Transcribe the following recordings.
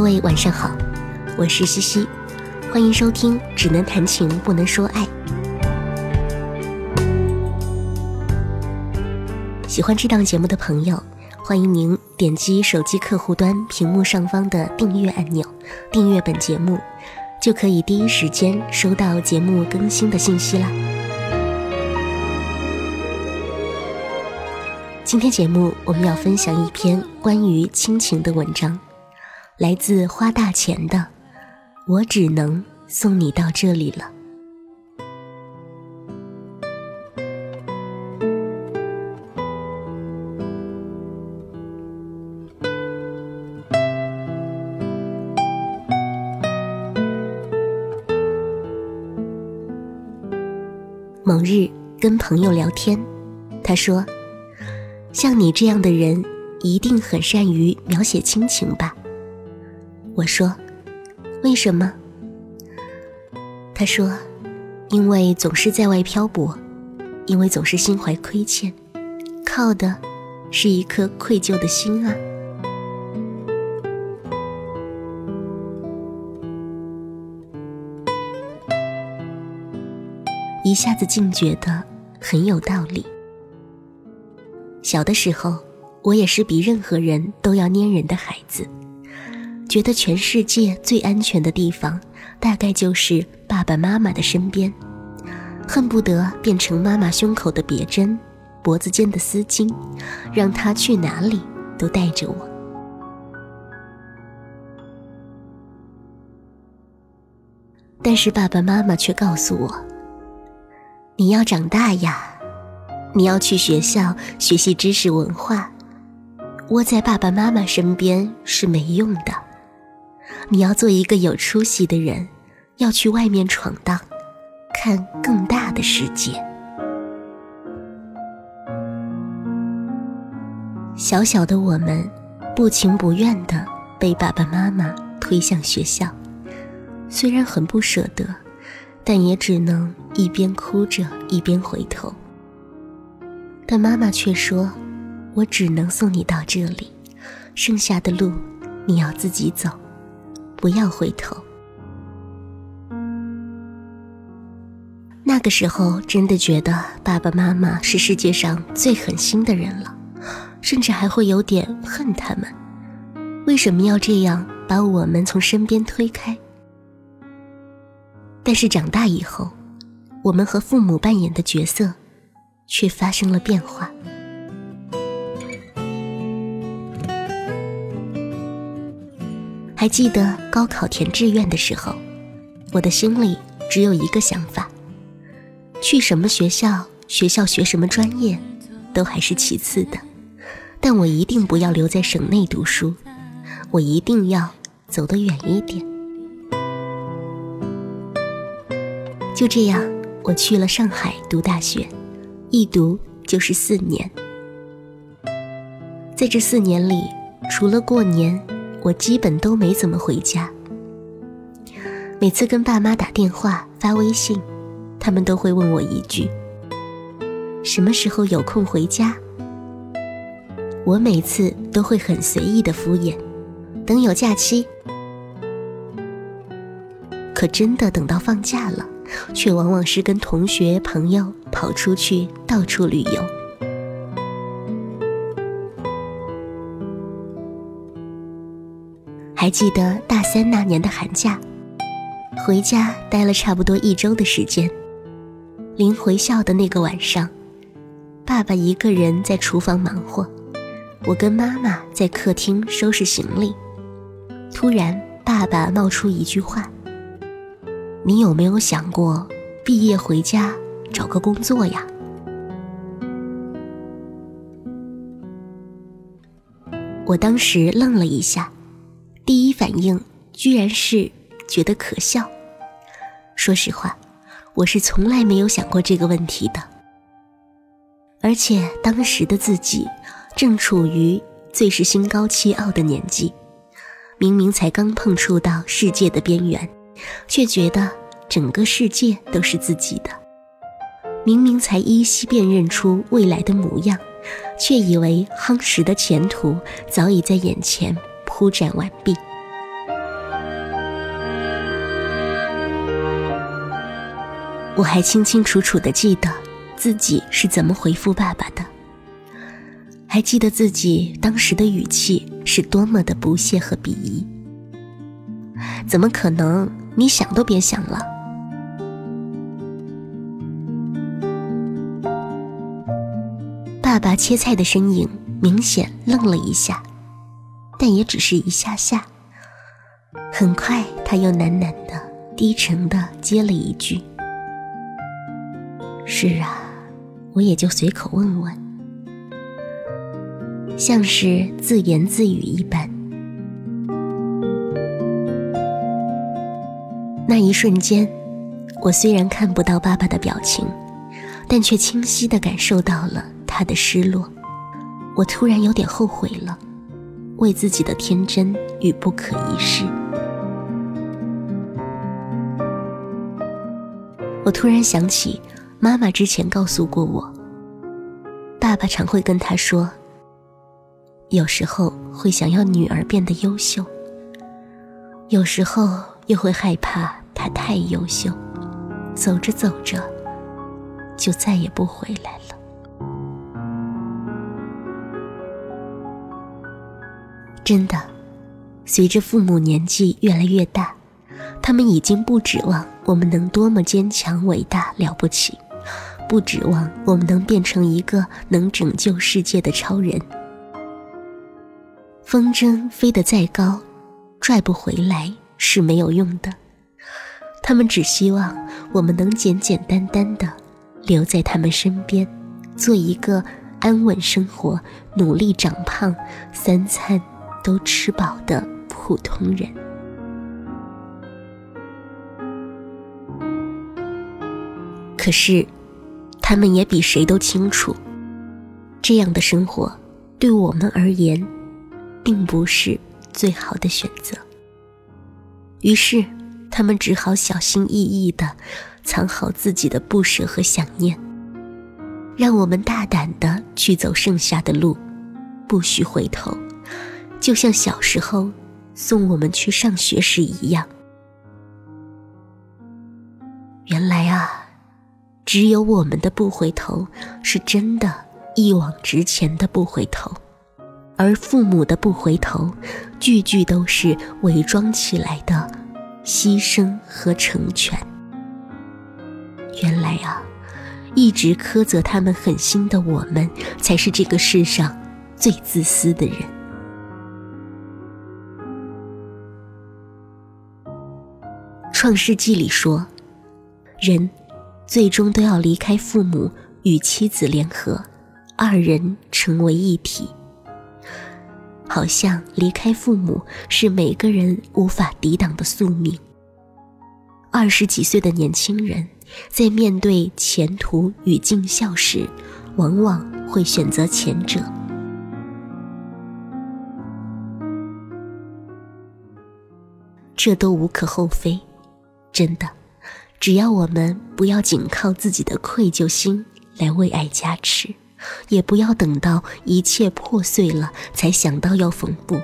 各位晚上好，我是西西，欢迎收听《只能谈情不能说爱》。喜欢这档节目的朋友，欢迎您点击手机客户端屏幕上方的订阅按钮，订阅本节目，就可以第一时间收到节目更新的信息了。今天节目我们要分享一篇关于亲情的文章，来自花大钱的《我只能送你到这里了》。某日跟朋友聊天，他说。像你这样的人，一定很善于描写亲情吧？我说，为什么？他说，因为总是在外漂泊，因为总是心怀亏欠，靠的是一颗愧疚的心啊！一下子竟觉得很有道理。小的时候，我也是比任何人都要粘人的孩子，觉得全世界最安全的地方，大概就是爸爸妈妈的身边，恨不得变成妈妈胸口的别针，脖子间的丝巾，让他去哪里都带着我。但是爸爸妈妈却告诉我：“你要长大呀。”你要去学校学习知识文化，窝在爸爸妈妈身边是没用的。你要做一个有出息的人，要去外面闯荡，看更大的世界。小小的我们，不情不愿的被爸爸妈妈推向学校，虽然很不舍得，但也只能一边哭着一边回头。但妈妈却说：“我只能送你到这里，剩下的路你要自己走，不要回头。”那个时候，真的觉得爸爸妈妈是世界上最狠心的人了，甚至还会有点恨他们，为什么要这样把我们从身边推开？但是长大以后，我们和父母扮演的角色。却发生了变化。还记得高考填志愿的时候，我的心里只有一个想法：去什么学校，学校学什么专业，都还是其次的。但我一定不要留在省内读书，我一定要走得远一点。就这样，我去了上海读大学。一读就是四年，在这四年里，除了过年，我基本都没怎么回家。每次跟爸妈打电话、发微信，他们都会问我一句：“什么时候有空回家？”我每次都会很随意的敷衍：“等有假期。”可真的等到放假了。却往往是跟同学朋友跑出去到处旅游。还记得大三那年的寒假，回家待了差不多一周的时间。临回校的那个晚上，爸爸一个人在厨房忙活，我跟妈妈在客厅收拾行李。突然，爸爸冒出一句话。你有没有想过毕业回家找个工作呀？我当时愣了一下，第一反应居然是觉得可笑。说实话，我是从来没有想过这个问题的。而且当时的自己正处于最是心高气傲的年纪，明明才刚碰触到世界的边缘。却觉得整个世界都是自己的，明明才依稀辨认出未来的模样，却以为夯实的前途早已在眼前铺展完毕。我还清清楚楚的记得自己是怎么回复爸爸的。还记得自己当时的语气是多么的不屑和鄙夷。怎么可能，你想都别想了。爸爸切菜的身影明显愣了一下。但也只是一下下。很快，他又喃喃的、低沉的接了一句：“是啊，我也就随口问问，像是自言自语一般。”那一瞬间，我虽然看不到爸爸的表情，但却清晰的感受到了他的失落。我突然有点后悔了，为自己的天真与不可一世。我突然想起，妈妈之前告诉过我，爸爸常会跟他说，有时候会想要女儿变得优秀，有时候又会害怕。他太优秀，走着走着，就再也不回来了。真的，随着父母年纪越来越大，他们已经不指望我们能多么坚强、伟大、了不起，不指望我们能变成一个能拯救世界的超人。风筝飞得再高，拽不回来是没有用的。他们只希望我们能简简单单的留在他们身边，做一个安稳生活、努力长胖、三餐都吃饱的普通人。可是，他们也比谁都清楚，这样的生活对我们而言，并不是最好的选择。于是。他们只好小心翼翼地藏好自己的不舍和想念，让我们大胆地去走剩下的路，不许回头，就像小时候送我们去上学时一样。原来啊，只有我们的不回头是真的，一往直前的不回头，而父母的不回头，句句都是伪装起来的。牺牲和成全。原来啊，一直苛责他们狠心的我们，才是这个世上最自私的人。创世纪里说，人最终都要离开父母，与妻子联合，二人成为一体。好像离开父母是每个人无法抵挡的宿命。二十几岁的年轻人，在面对前途与尽孝时，往往会选择前者。这都无可厚非，真的，只要我们不要仅靠自己的愧疚心来为爱加持。也不要等到一切破碎了才想到要缝补，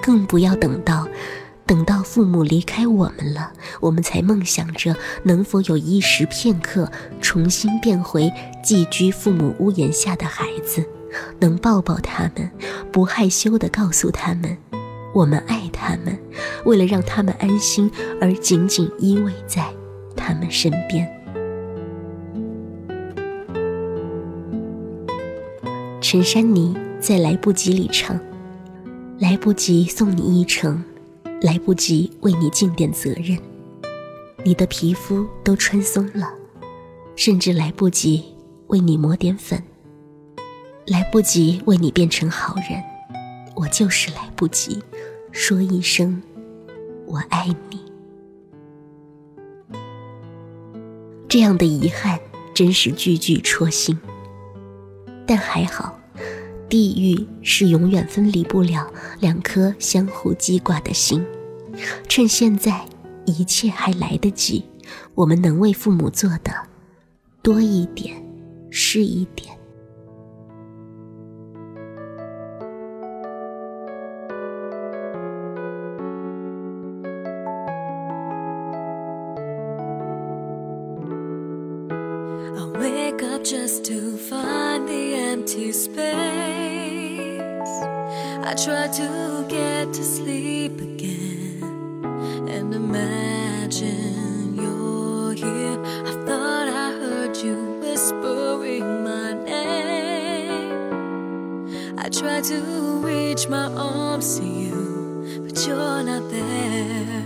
更不要等到等到父母离开我们了，我们才梦想着能否有一时片刻重新变回寄居父母屋檐下的孩子，能抱抱他们，不害羞地告诉他们我们爱他们，为了让他们安心而紧紧依偎在他们身边。陈珊妮在《来不及》里唱：“来不及送你一程，来不及为你尽点责任，你的皮肤都穿松了，甚至来不及为你抹点粉，来不及为你变成好人，我就是来不及说一声我爱你。”这样的遗憾真是句句戳心。但还好，地狱是永远分离不了两颗相互记挂的心。趁现在一切还来得及，我们能为父母做的多一点是一点。I try to get to sleep again and imagine you're here. I thought I heard you whispering my name. I try to reach my arms to you, but you're not there.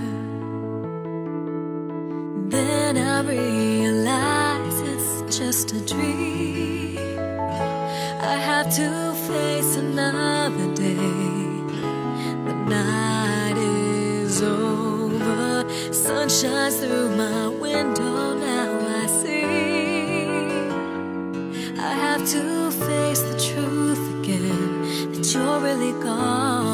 Then I realize it's just a dream. Have to face another day. The night is over, sun shines through my window. Now I see. I have to face the truth again that you're really gone.